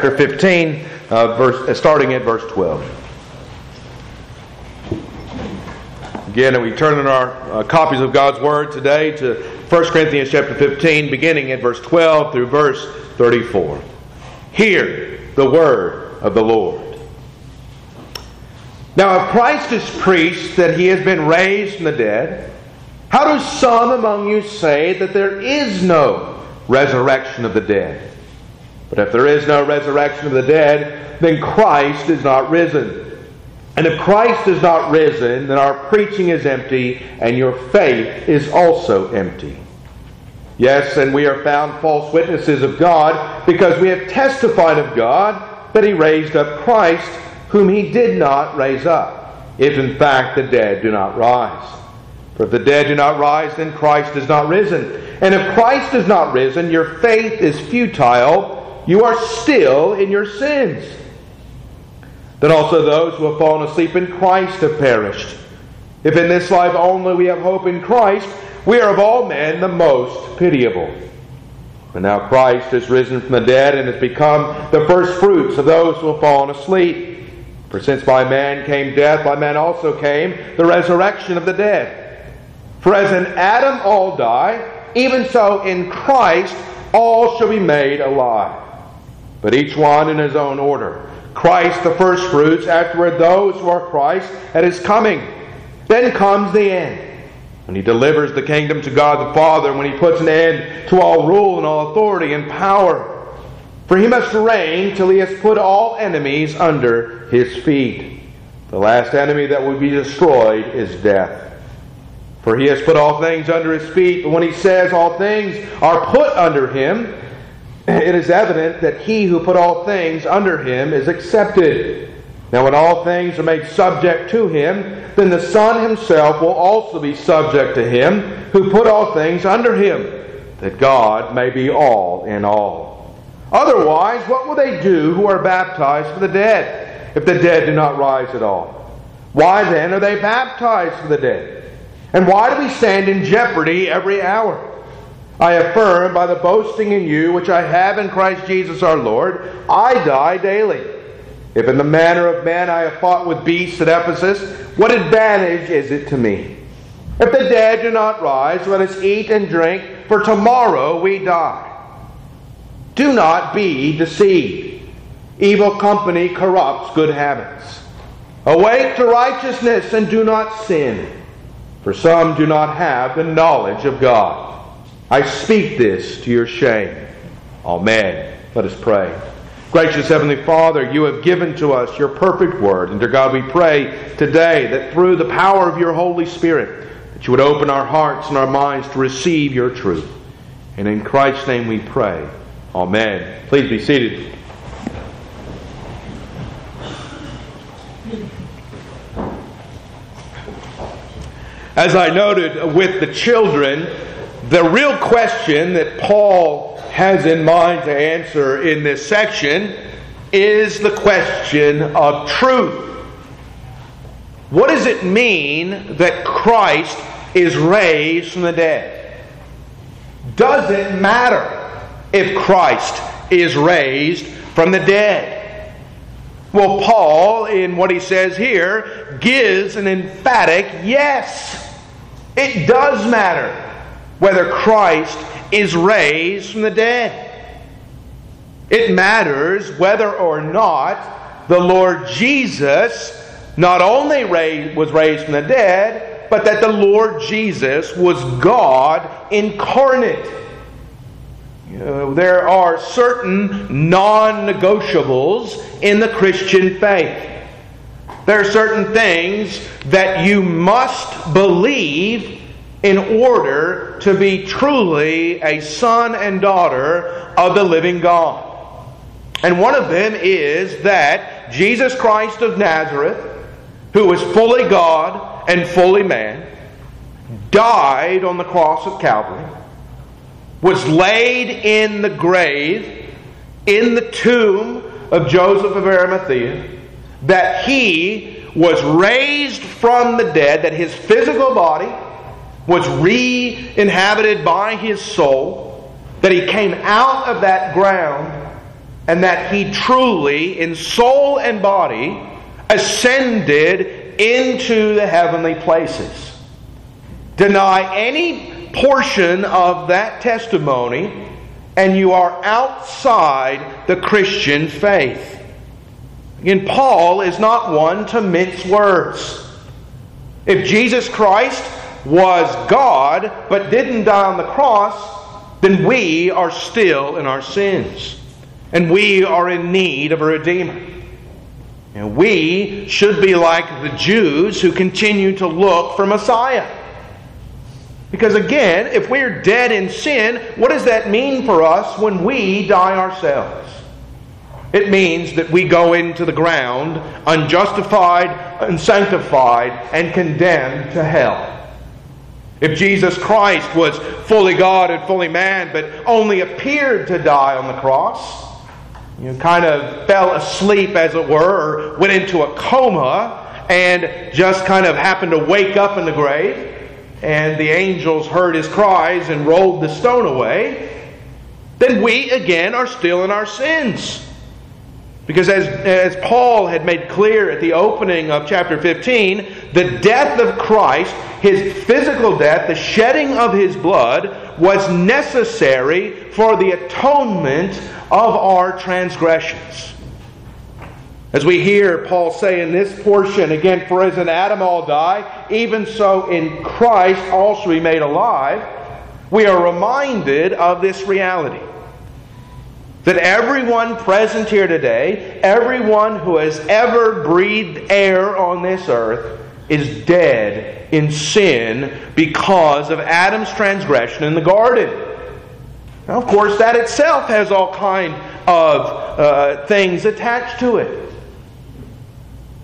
chapter 15, uh, verse, uh, starting at verse 12. Again, we turn in our uh, copies of God's Word today to 1 Corinthians chapter 15, beginning at verse 12 through verse 34. Hear the word of the Lord. Now, if Christ is preached that he has been raised from the dead, how do some among you say that there is no resurrection of the dead? But if there is no resurrection of the dead, then Christ is not risen. And if Christ is not risen, then our preaching is empty, and your faith is also empty. Yes, and we are found false witnesses of God, because we have testified of God that He raised up Christ, whom He did not raise up, if in fact the dead do not rise. For if the dead do not rise, then Christ is not risen. And if Christ is not risen, your faith is futile you are still in your sins. Then also those who have fallen asleep in Christ have perished. If in this life only we have hope in Christ, we are of all men the most pitiable. But now Christ is risen from the dead and has become the first fruits of those who have fallen asleep. For since by man came death, by man also came the resurrection of the dead. For as in Adam all die, even so in Christ all shall be made alive but each one in his own order. Christ the firstfruits, afterward those who are Christ at his coming. Then comes the end, when he delivers the kingdom to God the Father, when he puts an end to all rule and all authority and power. For he must reign till he has put all enemies under his feet. The last enemy that will be destroyed is death. For he has put all things under his feet, but when he says all things are put under him, it is evident that he who put all things under him is accepted. Now, when all things are made subject to him, then the Son himself will also be subject to him who put all things under him, that God may be all in all. Otherwise, what will they do who are baptized for the dead, if the dead do not rise at all? Why then are they baptized for the dead? And why do we stand in jeopardy every hour? I affirm by the boasting in you which I have in Christ Jesus our Lord, I die daily. If in the manner of man I have fought with beasts at Ephesus, what advantage is it to me? If the dead do not rise, let us eat and drink, for tomorrow we die. Do not be deceived. Evil company corrupts good habits. Awake to righteousness and do not sin, for some do not have the knowledge of God. I speak this to your shame. Amen. Let us pray. Gracious Heavenly Father, you have given to us your perfect word. And dear God, we pray today that through the power of your Holy Spirit, that you would open our hearts and our minds to receive your truth. And in Christ's name we pray. Amen. Please be seated. As I noted with the children, the real question that Paul has in mind to answer in this section is the question of truth. What does it mean that Christ is raised from the dead? Does it matter if Christ is raised from the dead? Well, Paul, in what he says here, gives an emphatic yes. It does matter whether Christ is raised from the dead. It matters whether or not the Lord Jesus not only raised, was raised from the dead, but that the Lord Jesus was God incarnate. You know, there are certain non negotiables in the Christian faith. There are certain things that you must believe in order to be truly a son and daughter of the living God. And one of them is that Jesus Christ of Nazareth, who was fully God and fully man, died on the cross of Calvary, was laid in the grave in the tomb of Joseph of Arimathea, that he was raised from the dead, that his physical body was re inhabited by his soul, that he came out of that ground, and that he truly, in soul and body, ascended into the heavenly places. Deny any portion of that testimony, and you are outside the Christian faith. Again, Paul is not one to mince words. If Jesus Christ was God but didn't die on the cross, then we are still in our sins. And we are in need of a Redeemer. And we should be like the Jews who continue to look for Messiah. Because again, if we're dead in sin, what does that mean for us when we die ourselves? It means that we go into the ground unjustified, unsanctified, and condemned to hell. If Jesus Christ was fully God and fully man, but only appeared to die on the cross, you know, kind of fell asleep, as it were, or went into a coma, and just kind of happened to wake up in the grave, and the angels heard his cries and rolled the stone away, then we again are still in our sins. Because as, as Paul had made clear at the opening of chapter 15, the death of Christ, his physical death, the shedding of his blood, was necessary for the atonement of our transgressions. As we hear Paul say in this portion, again, for as in Adam all die, even so in Christ all shall be made alive, we are reminded of this reality. That everyone present here today, everyone who has ever breathed air on this earth, is dead in sin because of Adam's transgression in the garden. Now, of course, that itself has all kind of uh, things attached to it.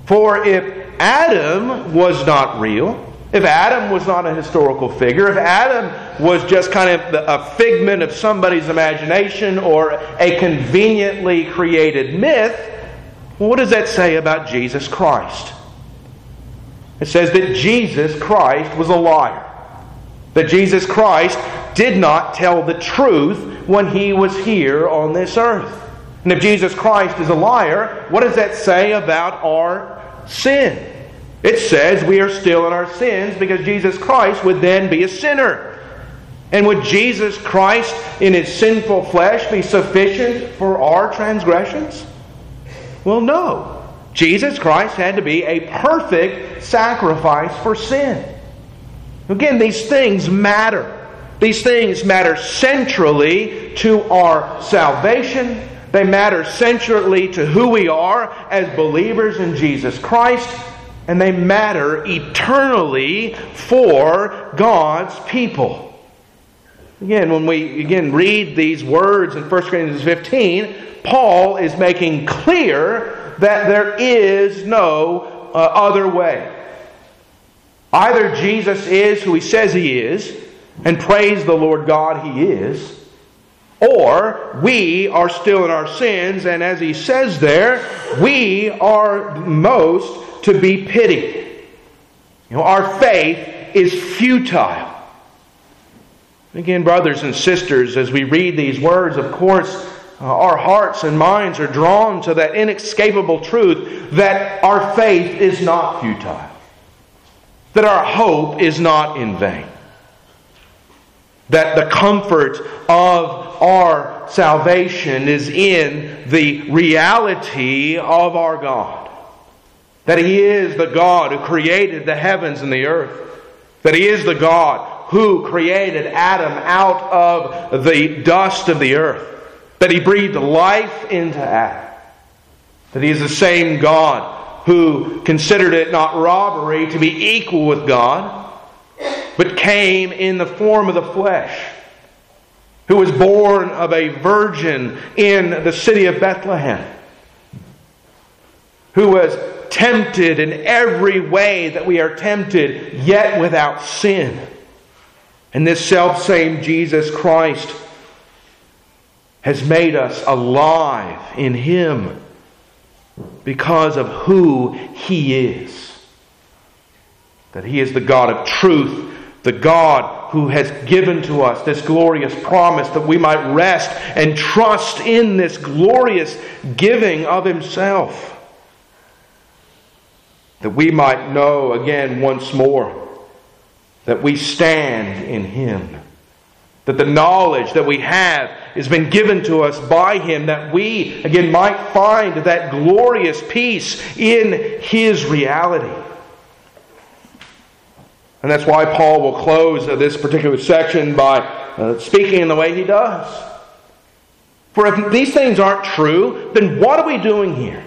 For if Adam was not real, if Adam was not a historical figure, if Adam was just kind of a figment of somebody's imagination or a conveniently created myth, what does that say about Jesus Christ? It says that Jesus Christ was a liar. That Jesus Christ did not tell the truth when he was here on this earth. And if Jesus Christ is a liar, what does that say about our sin? It says we are still in our sins because Jesus Christ would then be a sinner. And would Jesus Christ in his sinful flesh be sufficient for our transgressions? Well, no. Jesus Christ had to be a perfect sacrifice for sin. Again, these things matter. These things matter centrally to our salvation. They matter centrally to who we are as believers in Jesus Christ and they matter eternally for God's people. Again, when we again read these words in 1 Corinthians 15, Paul is making clear that there is no uh, other way. Either Jesus is who he says he is, and praise the Lord God he is, or we are still in our sins, and as he says there, we are most to be pitied. You know, our faith is futile. Again, brothers and sisters, as we read these words, of course, uh, our hearts and minds are drawn to that inescapable truth that our faith is not futile, that our hope is not in vain, that the comfort of our salvation is in the reality of our God. That He is the God who created the heavens and the earth. That He is the God who created Adam out of the dust of the earth. That He breathed life into Adam. That He is the same God who considered it not robbery to be equal with God, but came in the form of the flesh. Who was born of a virgin in the city of Bethlehem. Who was tempted in every way that we are tempted, yet without sin. And this self same Jesus Christ has made us alive in Him because of who He is. That He is the God of truth, the God who has given to us this glorious promise that we might rest and trust in this glorious giving of Himself. That we might know again once more that we stand in Him. That the knowledge that we have has been given to us by Him, that we, again, might find that glorious peace in His reality. And that's why Paul will close this particular section by uh, speaking in the way he does. For if these things aren't true, then what are we doing here?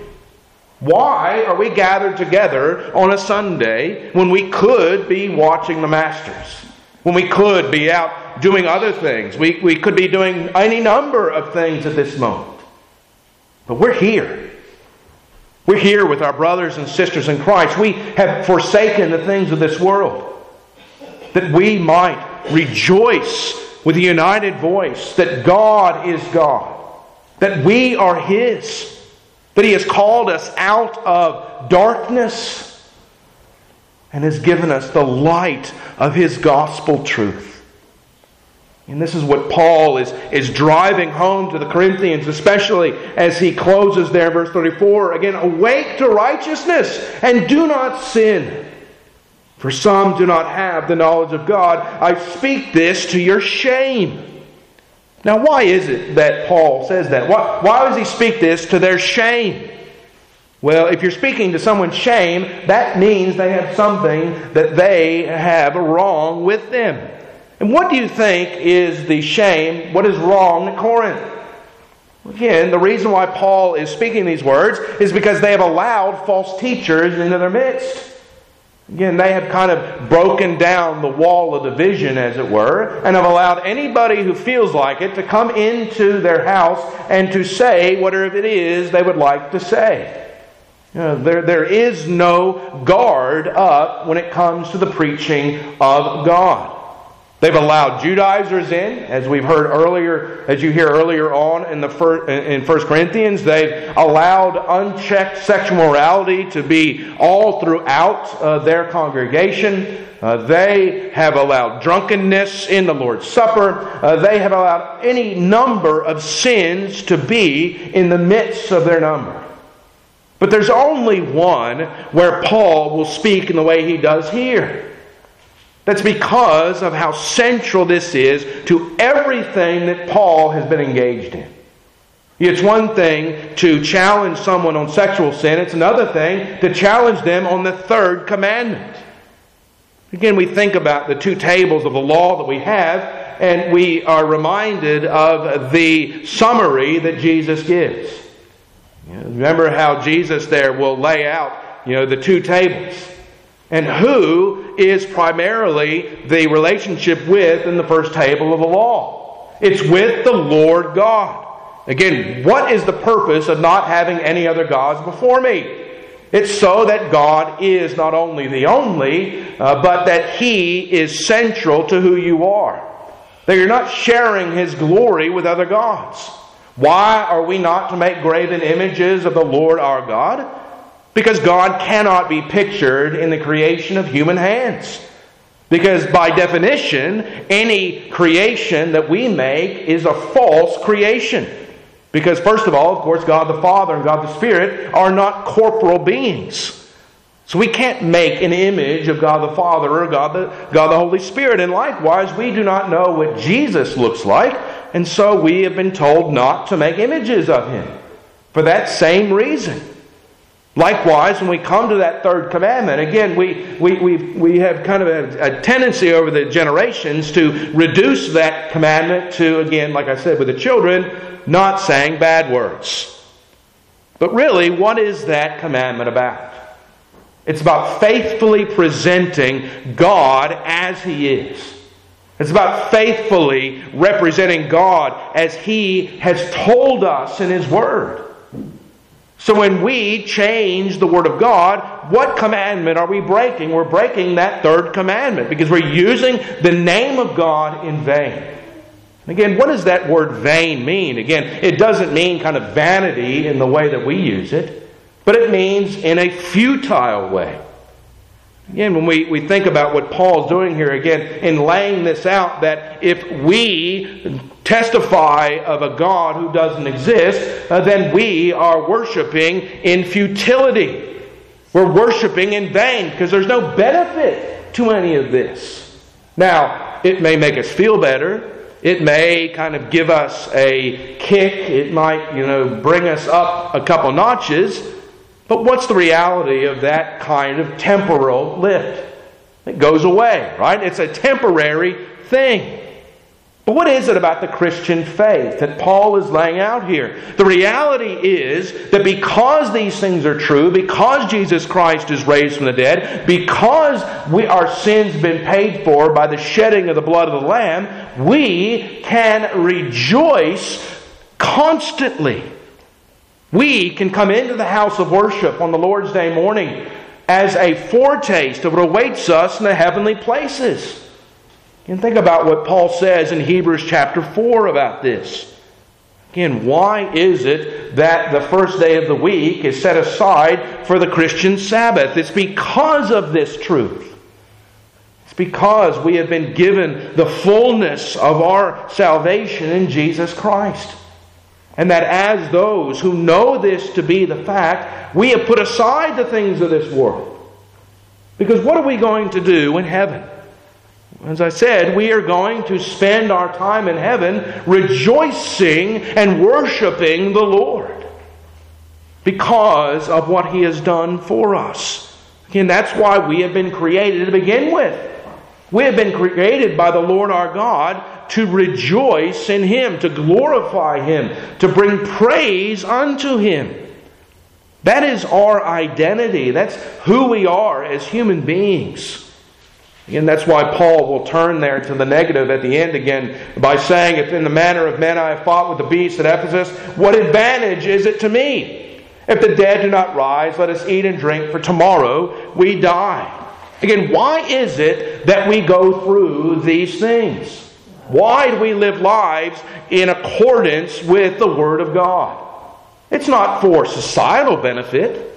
Why are we gathered together on a Sunday when we could be watching the Masters? When we could be out doing other things? We, we could be doing any number of things at this moment. But we're here. We're here with our brothers and sisters in Christ. We have forsaken the things of this world that we might rejoice with a united voice that God is God, that we are His that He has called us out of darkness and has given us the light of His gospel truth. And this is what Paul is, is driving home to the Corinthians, especially as he closes there, verse 34. Again, awake to righteousness and do not sin. For some do not have the knowledge of God. I speak this to your shame. Now, why is it that Paul says that? Why, why does he speak this to their shame? Well, if you're speaking to someone's shame, that means they have something that they have wrong with them. And what do you think is the shame? What is wrong at Corinth? Again, the reason why Paul is speaking these words is because they have allowed false teachers into their midst. Again, they have kind of broken down the wall of division, as it were, and have allowed anybody who feels like it to come into their house and to say whatever it is they would like to say. You know, there, there is no guard up when it comes to the preaching of God. They've allowed Judaizers in, as we've heard earlier, as you hear earlier on in the first, in First Corinthians. They've allowed unchecked sexual morality to be all throughout uh, their congregation. Uh, they have allowed drunkenness in the Lord's Supper. Uh, they have allowed any number of sins to be in the midst of their number. But there's only one where Paul will speak in the way he does here. That's because of how central this is to everything that Paul has been engaged in. It's one thing to challenge someone on sexual sin, it's another thing to challenge them on the third commandment. Again, we think about the two tables of the law that we have, and we are reminded of the summary that Jesus gives. Remember how Jesus there will lay out, you know, the two tables. And who is primarily the relationship with in the first table of the law? It's with the Lord God. Again, what is the purpose of not having any other gods before me? It's so that God is not only the only, uh, but that He is central to who you are. That you're not sharing His glory with other gods. Why are we not to make graven images of the Lord our God? Because God cannot be pictured in the creation of human hands. Because by definition, any creation that we make is a false creation. Because, first of all, of course, God the Father and God the Spirit are not corporal beings. So we can't make an image of God the Father or God the, God the Holy Spirit. And likewise, we do not know what Jesus looks like, and so we have been told not to make images of him for that same reason. Likewise, when we come to that third commandment, again, we, we, we, we have kind of a, a, tendency over the generations to reduce that commandment to, again, like I said, with the children, not saying bad words. But really, what is that commandment about? It's about faithfully presenting God as He is. It's about faithfully representing God as He has told us in His Word. So when we change the Word of God, what commandment are we breaking? We're breaking that third commandment because we're using the name of God in vain. Again, what does that word vain mean? Again, it doesn't mean kind of vanity in the way that we use it, but it means in a futile way. Again, when we, we think about what Paul's doing here, again, in laying this out, that if we testify of a God who doesn't exist, uh, then we are worshiping in futility. We're worshiping in vain because there's no benefit to any of this. Now, it may make us feel better. It may kind of give us a kick. It might, you know, bring us up a couple notches. But what's the reality of that kind of temporal lift? It goes away, right? It's a temporary thing. But what is it about the Christian faith that Paul is laying out here? The reality is that because these things are true, because Jesus Christ is raised from the dead, because we, our sins have been paid for by the shedding of the blood of the Lamb, we can rejoice constantly. We can come into the house of worship on the Lord's Day morning as a foretaste of what awaits us in the heavenly places. And think about what Paul says in Hebrews chapter 4 about this. Again, why is it that the first day of the week is set aside for the Christian Sabbath? It's because of this truth. It's because we have been given the fullness of our salvation in Jesus Christ. And that as those who know this to be the fact, we have put aside the things of this world. Because what are we going to do in heaven? As I said, we are going to spend our time in heaven rejoicing and worshiping the Lord because of what He has done for us. And that's why we have been created to begin with. We have been created by the Lord our God to rejoice in Him, to glorify Him, to bring praise unto Him. That is our identity. That's who we are as human beings. Again, that's why Paul will turn there to the negative at the end again by saying, If in the manner of men I have fought with the beasts at Ephesus, what advantage is it to me? If the dead do not rise, let us eat and drink, for tomorrow we die. Again, why is it that we go through these things? Why do we live lives in accordance with the Word of God? It's not for societal benefit.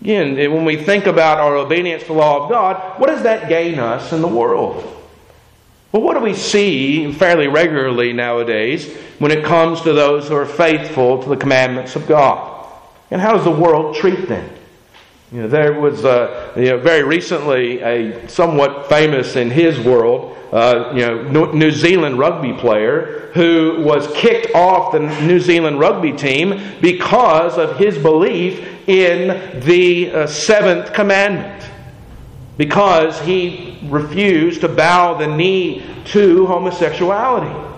Again, when we think about our obedience to the law of God, what does that gain us in the world? Well, what do we see fairly regularly nowadays when it comes to those who are faithful to the commandments of God? And how does the world treat them? You know, there was uh, you know, very recently a somewhat famous in his world, uh, you know, New Zealand rugby player who was kicked off the New Zealand rugby team because of his belief in the uh, seventh commandment because he refused to bow the knee to homosexuality.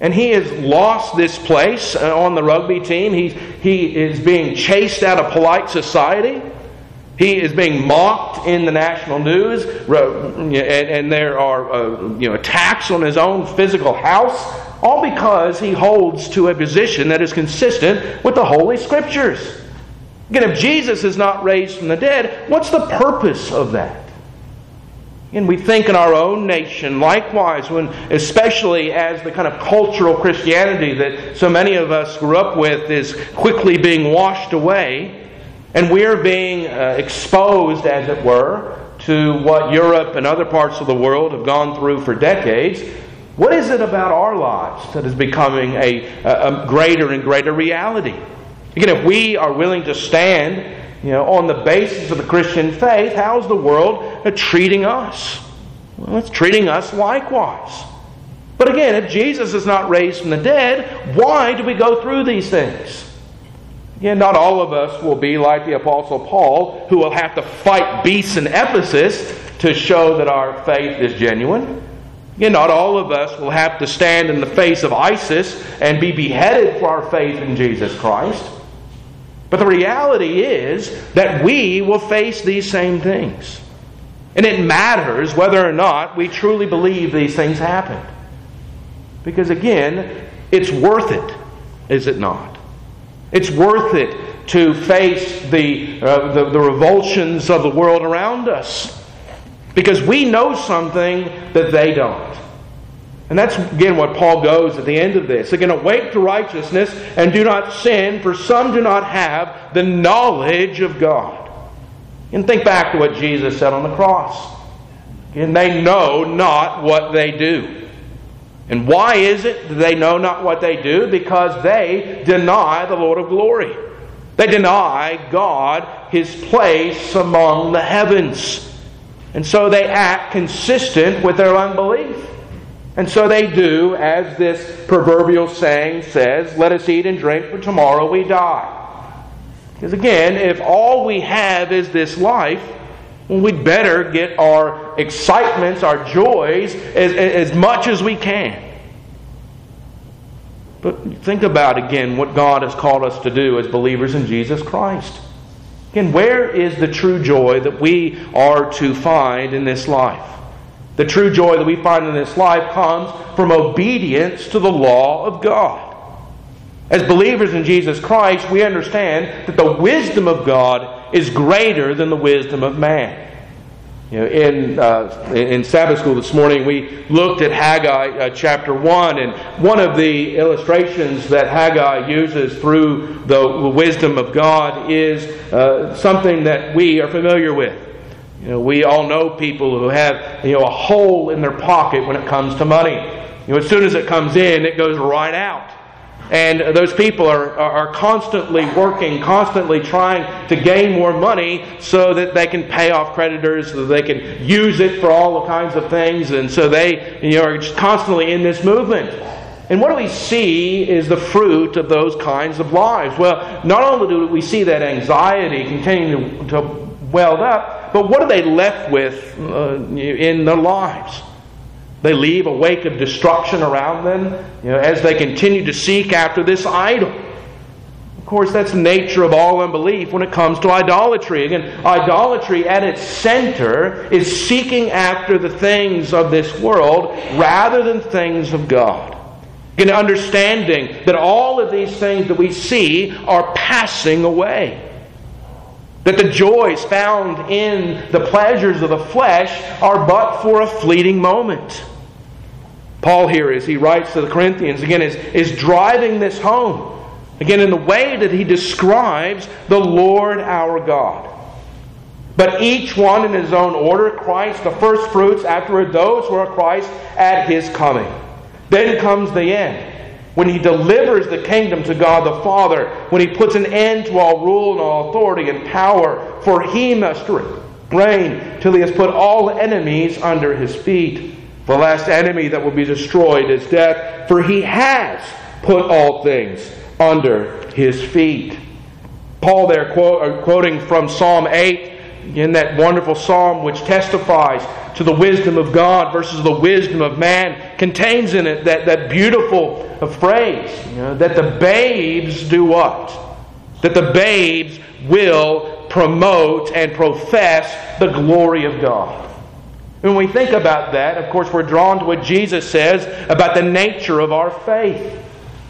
And he has lost this place uh, on the rugby team. He, he is being chased out of polite society. He is being mocked in the national news, and, there are uh, you know, attacks on his own physical house, all because he holds to a position that is consistent with the Holy Scriptures. Again, if Jesus is not raised from the dead, what's the purpose of that? And we think in our own nation, likewise, when especially as the kind of cultural Christianity that so many of us grew up with is quickly being washed away, and we're being uh, exposed, as it were, to what Europe and other parts of the world have gone through for decades. What is it about our lives that is becoming a, a greater and greater reality? Again, if we are willing to stand you know, on the basis of the Christian faith, how's the world uh, treating us? Well, it's treating us likewise. But again, if Jesus is not raised from the dead, why do we go through these things? Again, not all of us will be like the Apostle Paul, who will have to fight beasts in Ephesus to show that our faith is genuine. Again, not all of us will have to stand in the face of ISIS and be beheaded for our faith in Jesus Christ. But the reality is that we will face these same things. And it matters whether or not we truly believe these things happened. Because again, it's worth it, is it not? It's worth it to face the, uh, the, the revulsions of the world around us. Because we know something that they don't. And that's again what Paul goes at the end of this. Again, awake to righteousness and do not sin, for some do not have the knowledge of God. And think back to what Jesus said on the cross. And they know not what they do. And why is it that they know not what they do? Because they deny the Lord of glory. They deny God his place among the heavens. And so they act consistent with their unbelief. And so they do, as this proverbial saying says, let us eat and drink, for tomorrow we die. Because again, if all we have is this life, well, we'd better get our excitements, our joys, as, as much as we can. But think about again what God has called us to do as believers in Jesus Christ. Again, where is the true joy that we are to find in this life? The true joy that we find in this life comes from obedience to the law of God. As believers in Jesus Christ, we understand that the wisdom of God is greater than the wisdom of man. You know, in, uh, in Sabbath school this morning, we looked at Haggai uh, chapter 1, and one of the illustrations that Haggai uses through the wisdom of God is uh, something that we are familiar with. You know, we all know people who have you know, a hole in their pocket when it comes to money. You know, as soon as it comes in, it goes right out. And those people are, are constantly working, constantly trying to gain more money so that they can pay off creditors, so that they can use it for all kinds of things. And so they you know, are just constantly in this movement. And what do we see is the fruit of those kinds of lives? Well, not only do we see that anxiety continuing to, to up, but what are they left with uh, in their lives? They leave a wake of destruction around them you know, as they continue to seek after this idol. Of course, that's the nature of all unbelief when it comes to idolatry. Again, idolatry at its center is seeking after the things of this world rather than things of God. In understanding that all of these things that we see are passing away. That the joys found in the pleasures of the flesh are but for a fleeting moment. Paul, here, as he writes to the Corinthians, again, is, is driving this home. Again, in the way that he describes the Lord our God. But each one in his own order Christ, the first fruits, afterward those who are Christ at his coming. Then comes the end when he delivers the kingdom to God the Father, when he puts an end to all rule and all authority and power, for he must reign till he has put all enemies under his feet. The last enemy that will be destroyed is death, for he has put all things under his feet. Paul, there quote, uh, quoting from Psalm 8, in that wonderful psalm which testifies to the wisdom of God versus the wisdom of man, contains in it that, that beautiful phrase you know, that the babes do what? That the babes will promote and profess the glory of God. When we think about that, of course, we're drawn to what Jesus says about the nature of our faith.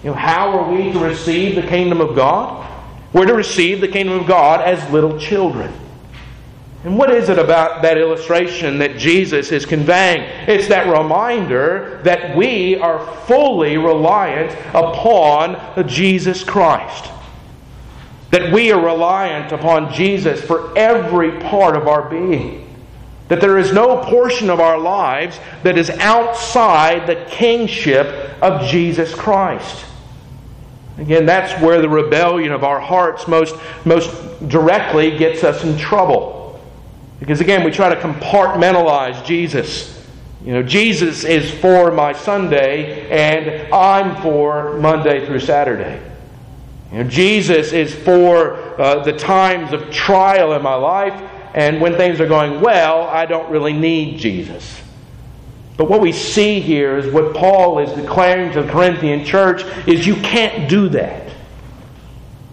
You know, how are we to receive the kingdom of God? We're to receive the kingdom of God as little children. And what is it about that illustration that Jesus is conveying? It's that reminder that we are fully reliant upon Jesus Christ. That we are reliant upon Jesus for every part of our being. That there is no portion of our lives that is outside the kingship of Jesus Christ. Again, that's where the rebellion of our hearts most, most directly gets us in trouble. Because again, we try to compartmentalize Jesus. You know, Jesus is for my Sunday, and I'm for Monday through Saturday. You know, Jesus is for uh, the times of trial in my life, and when things are going well, I don't really need Jesus. But what we see here is what Paul is declaring to the Corinthian church is you can't do that.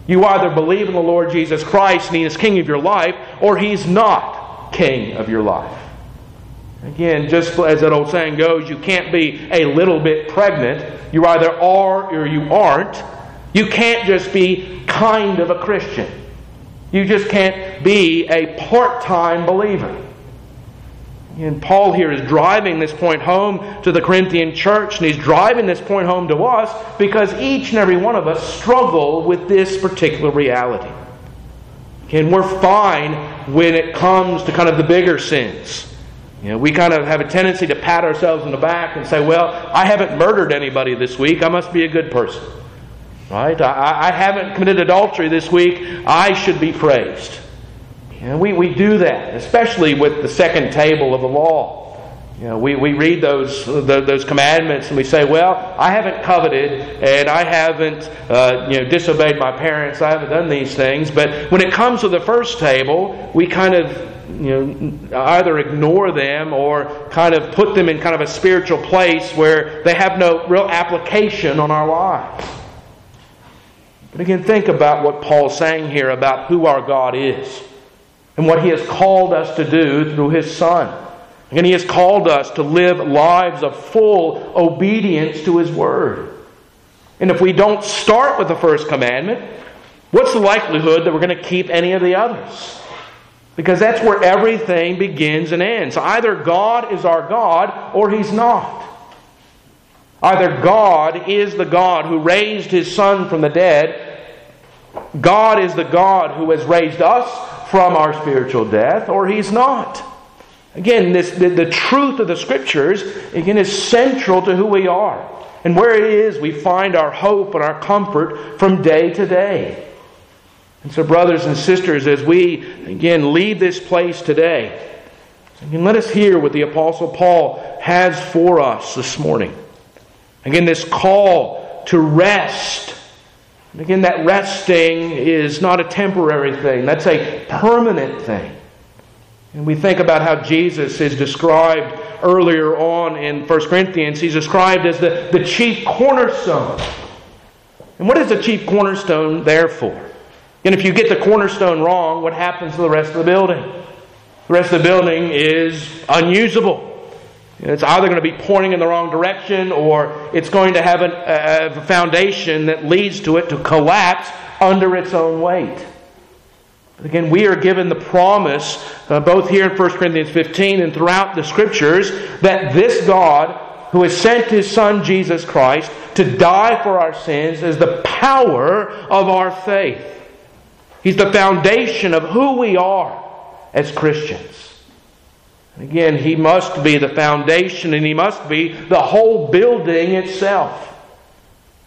You either believe in the Lord Jesus Christ and He is King of your life, or He's not king of your life. Again, just as that old saying goes, you can't be a little bit pregnant. You either are or you aren't. You can't just be kind of a Christian. You just can't be a part time believer. And Paul here is driving this point home to the Corinthian church, and he's driving this point home to us because each and every one of us struggle with this particular reality. And we're fine when it comes to kind of the bigger sins. You know, we kind of have a tendency to pat ourselves on the back and say, well, I haven't murdered anybody this week. I must be a good person. Right? I, I haven't committed adultery this week. I should be praised. And we, we do that, especially with the second table of the law. You know, we, we read those, those commandments and we say, well, I haven't coveted and I haven't uh, you know, disobeyed my parents. I haven't done these things. But when it comes to the first table, we kind of you know, either ignore them or kind of put them in kind of a spiritual place where they have no real application on our lives. But again, think about what Paul's saying here about who our God is and what he has called us to do through his Son. And he has called us to live lives of full obedience to his word. And if we don't start with the first commandment, what's the likelihood that we're going to keep any of the others? Because that's where everything begins and ends. Either God is our God or he's not. Either God is the God who raised his Son from the dead, God is the God who has raised us from our spiritual death, or he's not. Again, this, the, the truth of the Scriptures, again, is central to who we are. And where it is, we find our hope and our comfort from day to day. And so, brothers and sisters, as we again leave this place today, again, let us hear what the Apostle Paul has for us this morning. Again, this call to rest. And again, that resting is not a temporary thing, that's a permanent thing. And we think about how Jesus is described earlier on in 1 Corinthians. He's described as the, the chief cornerstone. And what is the chief cornerstone there for? And if you get the cornerstone wrong, what happens to the rest of the building? The rest of the building is unusable. It's either going to be pointing in the wrong direction or it's going to have, a uh, uh, foundation that leads to it to collapse under its own weight. Again, we are given the promise, uh, both here in 1 Corinthians 15 and throughout the Scriptures, that this God, who has sent His Son Jesus Christ to die for our sins, is the power of our faith. He's the foundation of who we are as Christians. Again, He must be the foundation and He must be the whole building itself.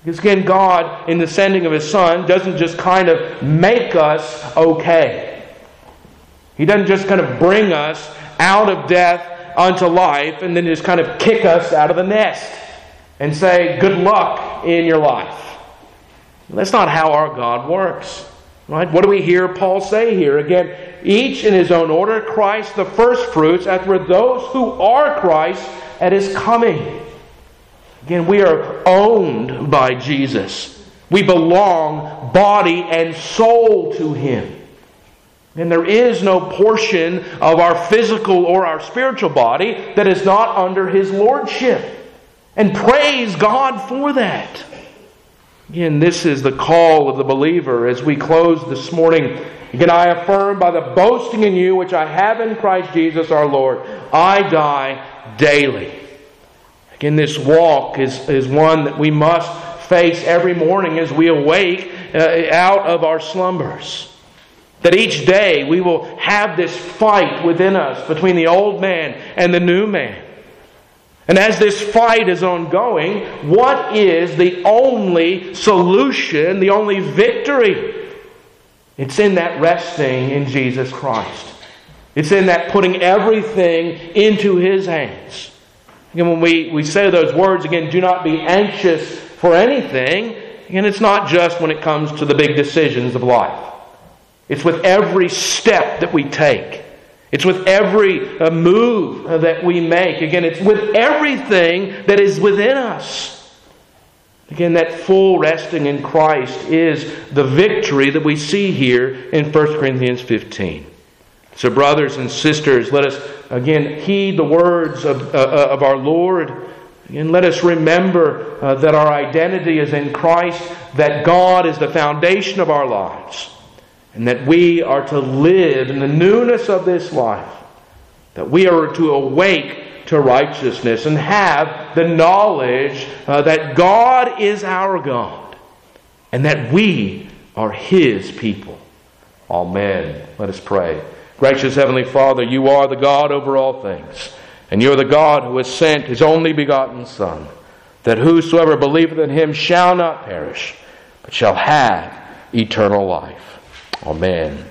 Because again, God, in the sending of His Son, doesn't just kind of make us okay. He doesn't just kind of bring us out of death unto life and then just kind of kick us out of the nest and say, good luck in your life. That's not how our God works. Right? What do we hear Paul say here? Again, each in his own order, Christ the first fruits, after those who are Christ at his coming. Again, we are owned by Jesus. We belong body and soul to Him. And there is no portion of our physical or our spiritual body that is not under His Lordship. And praise God for that. Again, this is the call of the believer as we close this morning. Again, I affirm by the boasting in you which I have in Christ Jesus our Lord, I die daily. Again, this walk is, is one that we must face every morning as we awake uh, out of our slumbers. That each day we will have this fight within us between the old man and the new man. And as this fight is ongoing, what is the only solution, the only victory? It's in that resting in Jesus Christ. It's in that putting everything into His hands. Again, when we, we say those words, again, do not be anxious for anything, and it's not just when it comes to the big decisions of life. It's with every step that we take. It's with every uh, move that we make. Again, it's with everything that is within us. Again, that full resting in Christ is the victory that we see here in 1 Corinthians 15. So, brothers and sisters, let us again heed the words of, uh, of our Lord. And let us remember uh, that our identity is in Christ, that God is the foundation of our lives, and that we are to live in the newness of this life, that we are to awake to righteousness and have the knowledge uh, that God is our God and that we are His people. Amen. Let us pray. Gracious Heavenly Father, you are the God over all things, and you are the God who has sent his only begotten Son, that whosoever believeth in him shall not perish, but shall have eternal life. Amen.